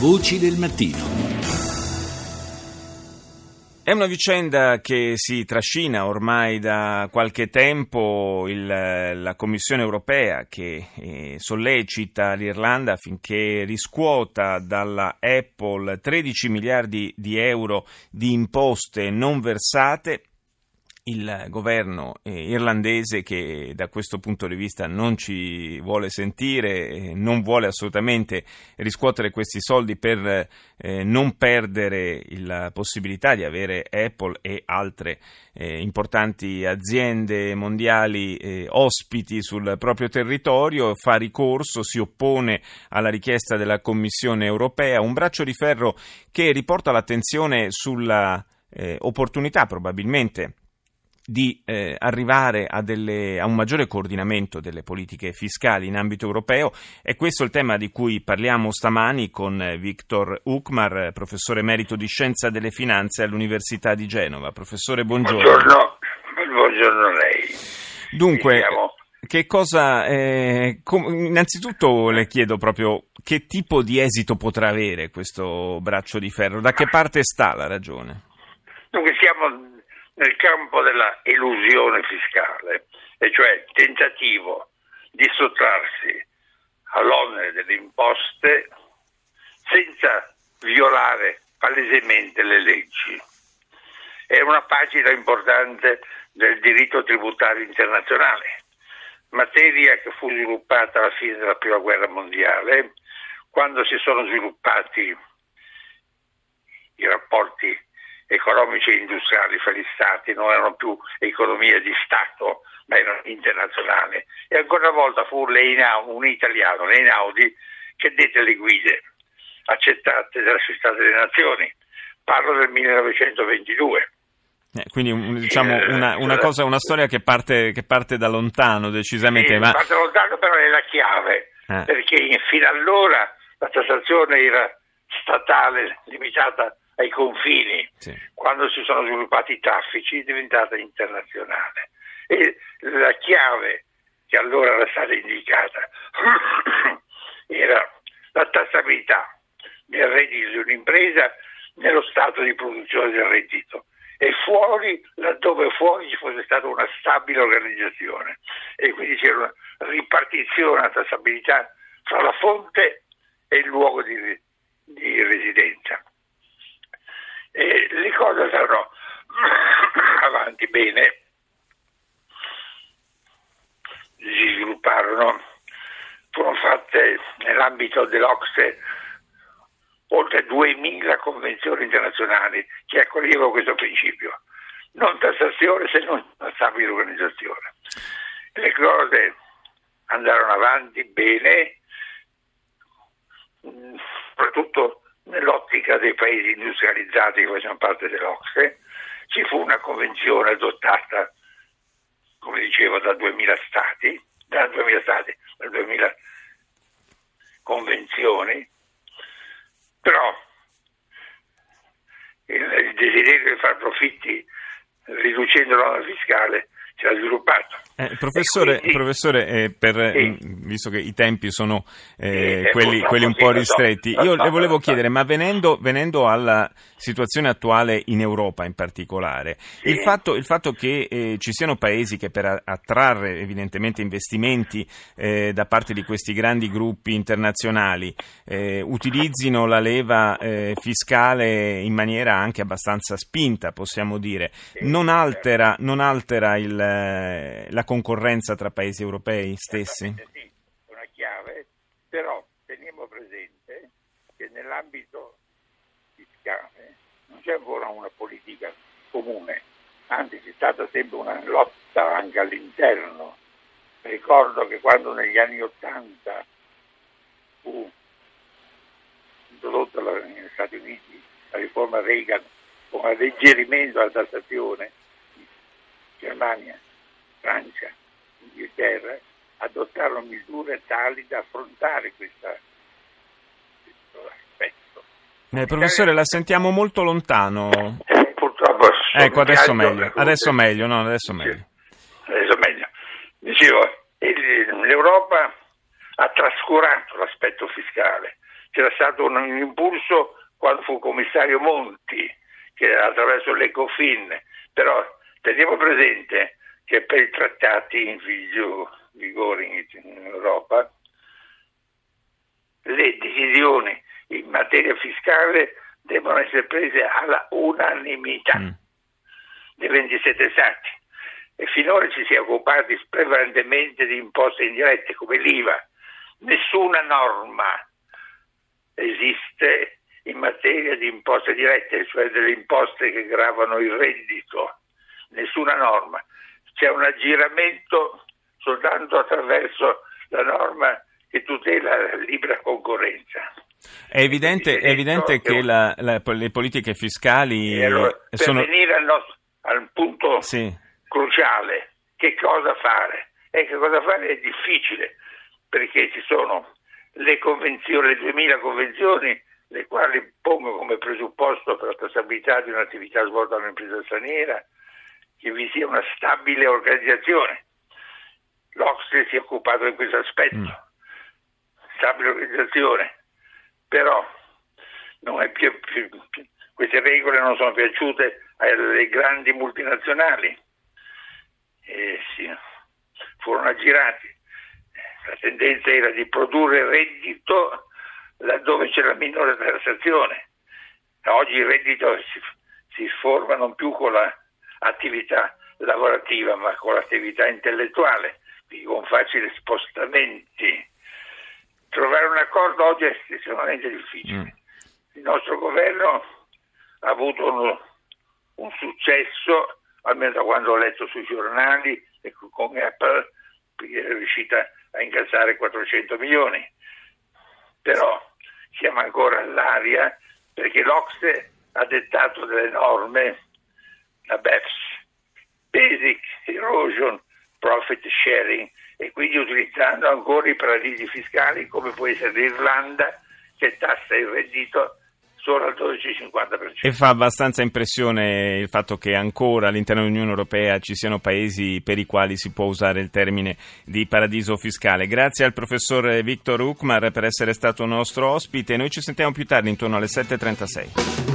Voci del mattino. È una vicenda che si trascina ormai da qualche tempo il, la Commissione europea che eh, sollecita l'Irlanda affinché riscuota dalla Apple 13 miliardi di euro di imposte non versate il governo eh, irlandese che da questo punto di vista non ci vuole sentire, non vuole assolutamente riscuotere questi soldi per eh, non perdere la possibilità di avere Apple e altre eh, importanti aziende mondiali ospiti sul proprio territorio, fa ricorso, si oppone alla richiesta della Commissione europea, un braccio di ferro che riporta l'attenzione sulla opportunità probabilmente di eh, arrivare a, delle, a, un maggiore coordinamento delle politiche fiscali in ambito europeo. È questo il tema di cui parliamo stamani con eh, Victor Ukmar, professore emerito di Scienza delle Finanze all'Università di Genova. Professore, buongiorno. Buongiorno, buongiorno a lei. Dunque, che cosa... Eh, com- innanzitutto le chiedo proprio che tipo di esito potrà avere questo braccio di ferro, da che parte sta la ragione? Dunque siamo nel campo della elusione fiscale, e cioè tentativo di sottrarsi all'onere delle imposte senza violare palesemente le leggi. È una pagina importante del diritto tributario internazionale, materia che fu sviluppata alla fine della prima guerra mondiale, quando si sono sviluppati i rapporti economici e industriali fra gli stati, non erano più economie di Stato, ma erano internazionali. E ancora una volta fu un italiano, Leinaudi, che dette le guide accettate dalla Società delle Nazioni. Parlo del 1922. Eh, quindi diciamo una, una, cosa, una storia che parte, che parte, da lontano decisamente. Sì, ma... parte da lontano però è la chiave, eh. perché fino allora la tassazione era statale, limitata ai confini, sì. quando si sono sviluppati i traffici è diventata internazionale. E la chiave che allora era stata indicata era la tassabilità del reddito di un'impresa nello stato di produzione del reddito e fuori, laddove fuori ci fosse stata una stabile organizzazione e quindi c'era una ripartizione, una tassabilità fra la fonte e il luogo di, di residenza e le cose andranno avanti bene, si svilupparono, furono fatte nell'ambito dell'Ocse oltre 2000 convenzioni internazionali che accoglievano questo principio, non tassazione se non una stabile organizzazione. Le cose andarono avanti bene, soprattutto nell'ottica dei paesi industrializzati che facevano parte dell'Ocse, ci fu una convenzione adottata, come dicevo, da 2000 stati, da 2000 stati, da 2000 convenzioni, però il, il desiderio di fare profitti riducendo l'onere fiscale si è sviluppato. Eh, professore, quindi, professore eh, per, sì. visto che i tempi sono eh, quelli, quelli, un po' ristretti, io le volevo chiedere, ma venendo, venendo, alla situazione attuale in Europa in particolare, sì. il, fatto, il, fatto, che eh, ci siano paesi che per attrarre evidentemente investimenti eh, da parte di questi grandi gruppi internazionali eh, utilizzino la leva fiscale in maniera anche abbastanza spinta, possiamo dire, non altera, non altera il, la concorrenza tra paesi europei stessi? Sì, una chiave, però teniamo presente che nell'ambito fiscale non c'è ancora una politica comune, anzi c'è stata sempre una lotta anche all'interno. Ricordo che quando negli anni Ottanta fu introdotta negli Stati Uniti la riforma Reagan con alleggerimento alla tassazione, Germania Francia, Inghilterra adottarono misure tali da affrontare questa, questo aspetto. Eh, professore, la sentiamo molto lontano. Eh, purtroppo. Ecco, adesso meglio. Adesso meglio, no, adesso meglio. Adesso meglio. Dicevo, l'Europa ha trascurato l'aspetto fiscale, c'era stato un, un impulso quando fu commissario Monti, che attraverso l'Ecofin, però teniamo presente che per i trattati in vigore in, Europa le decisioni in materia fiscale devono essere prese alla unanimità mm. dei 27 Stati e finora ci si è occupati prevalentemente di imposte indirette come l'IVA. Nessuna norma esiste in materia di imposte dirette, cioè delle imposte che gravano il reddito. Nessuna norma. C'è un aggiramento soltanto attraverso la norma che tutela la libera concorrenza. È evidente, è evidente che la, la, le politiche fiscali allora, per sono... venire al, nostro, al punto sì. cruciale, che cosa fare? E che cosa fare è difficile, perché ci sono le convenzioni, le 2000 convenzioni, le quali pongo come presupposto per la tracciabilità di un'attività svolta da un'impresa straniera, che vi sia una stabile organizzazione. L'Ocse si è occupato di questo aspetto. Mm. Stabile organizzazione però più, più, queste regole non sono piaciute alle grandi multinazionali e sì, furono aggirati. La tendenza era di produrre reddito laddove c'è la minore tassazione. Oggi il reddito si, si forma non più con l'attività lavorativa ma con l'attività intellettuale, con facili spostamenti trovare un accordo oggi è estremamente difficile. Mm. Il nostro governo ha avuto un, un, successo, almeno da quando ho letto sui giornali, e con Apple è riuscita a incassare 400 milioni. Però siamo ancora all'aria perché l'Ocse ha dettato delle norme, la BEPS, Basic Erosion Profit Sharing, e quindi utilizzando ancora i paradisi fiscali come può essere l'Irlanda che tassa il reddito solo al 12,50%. E fa abbastanza impressione il fatto che ancora all'interno dell'Unione Europea ci siano paesi per i quali si può usare il termine di paradiso fiscale. Grazie al professor Victor Ukmar per essere stato nostro ospite. Noi ci sentiamo più tardi intorno alle 7.36.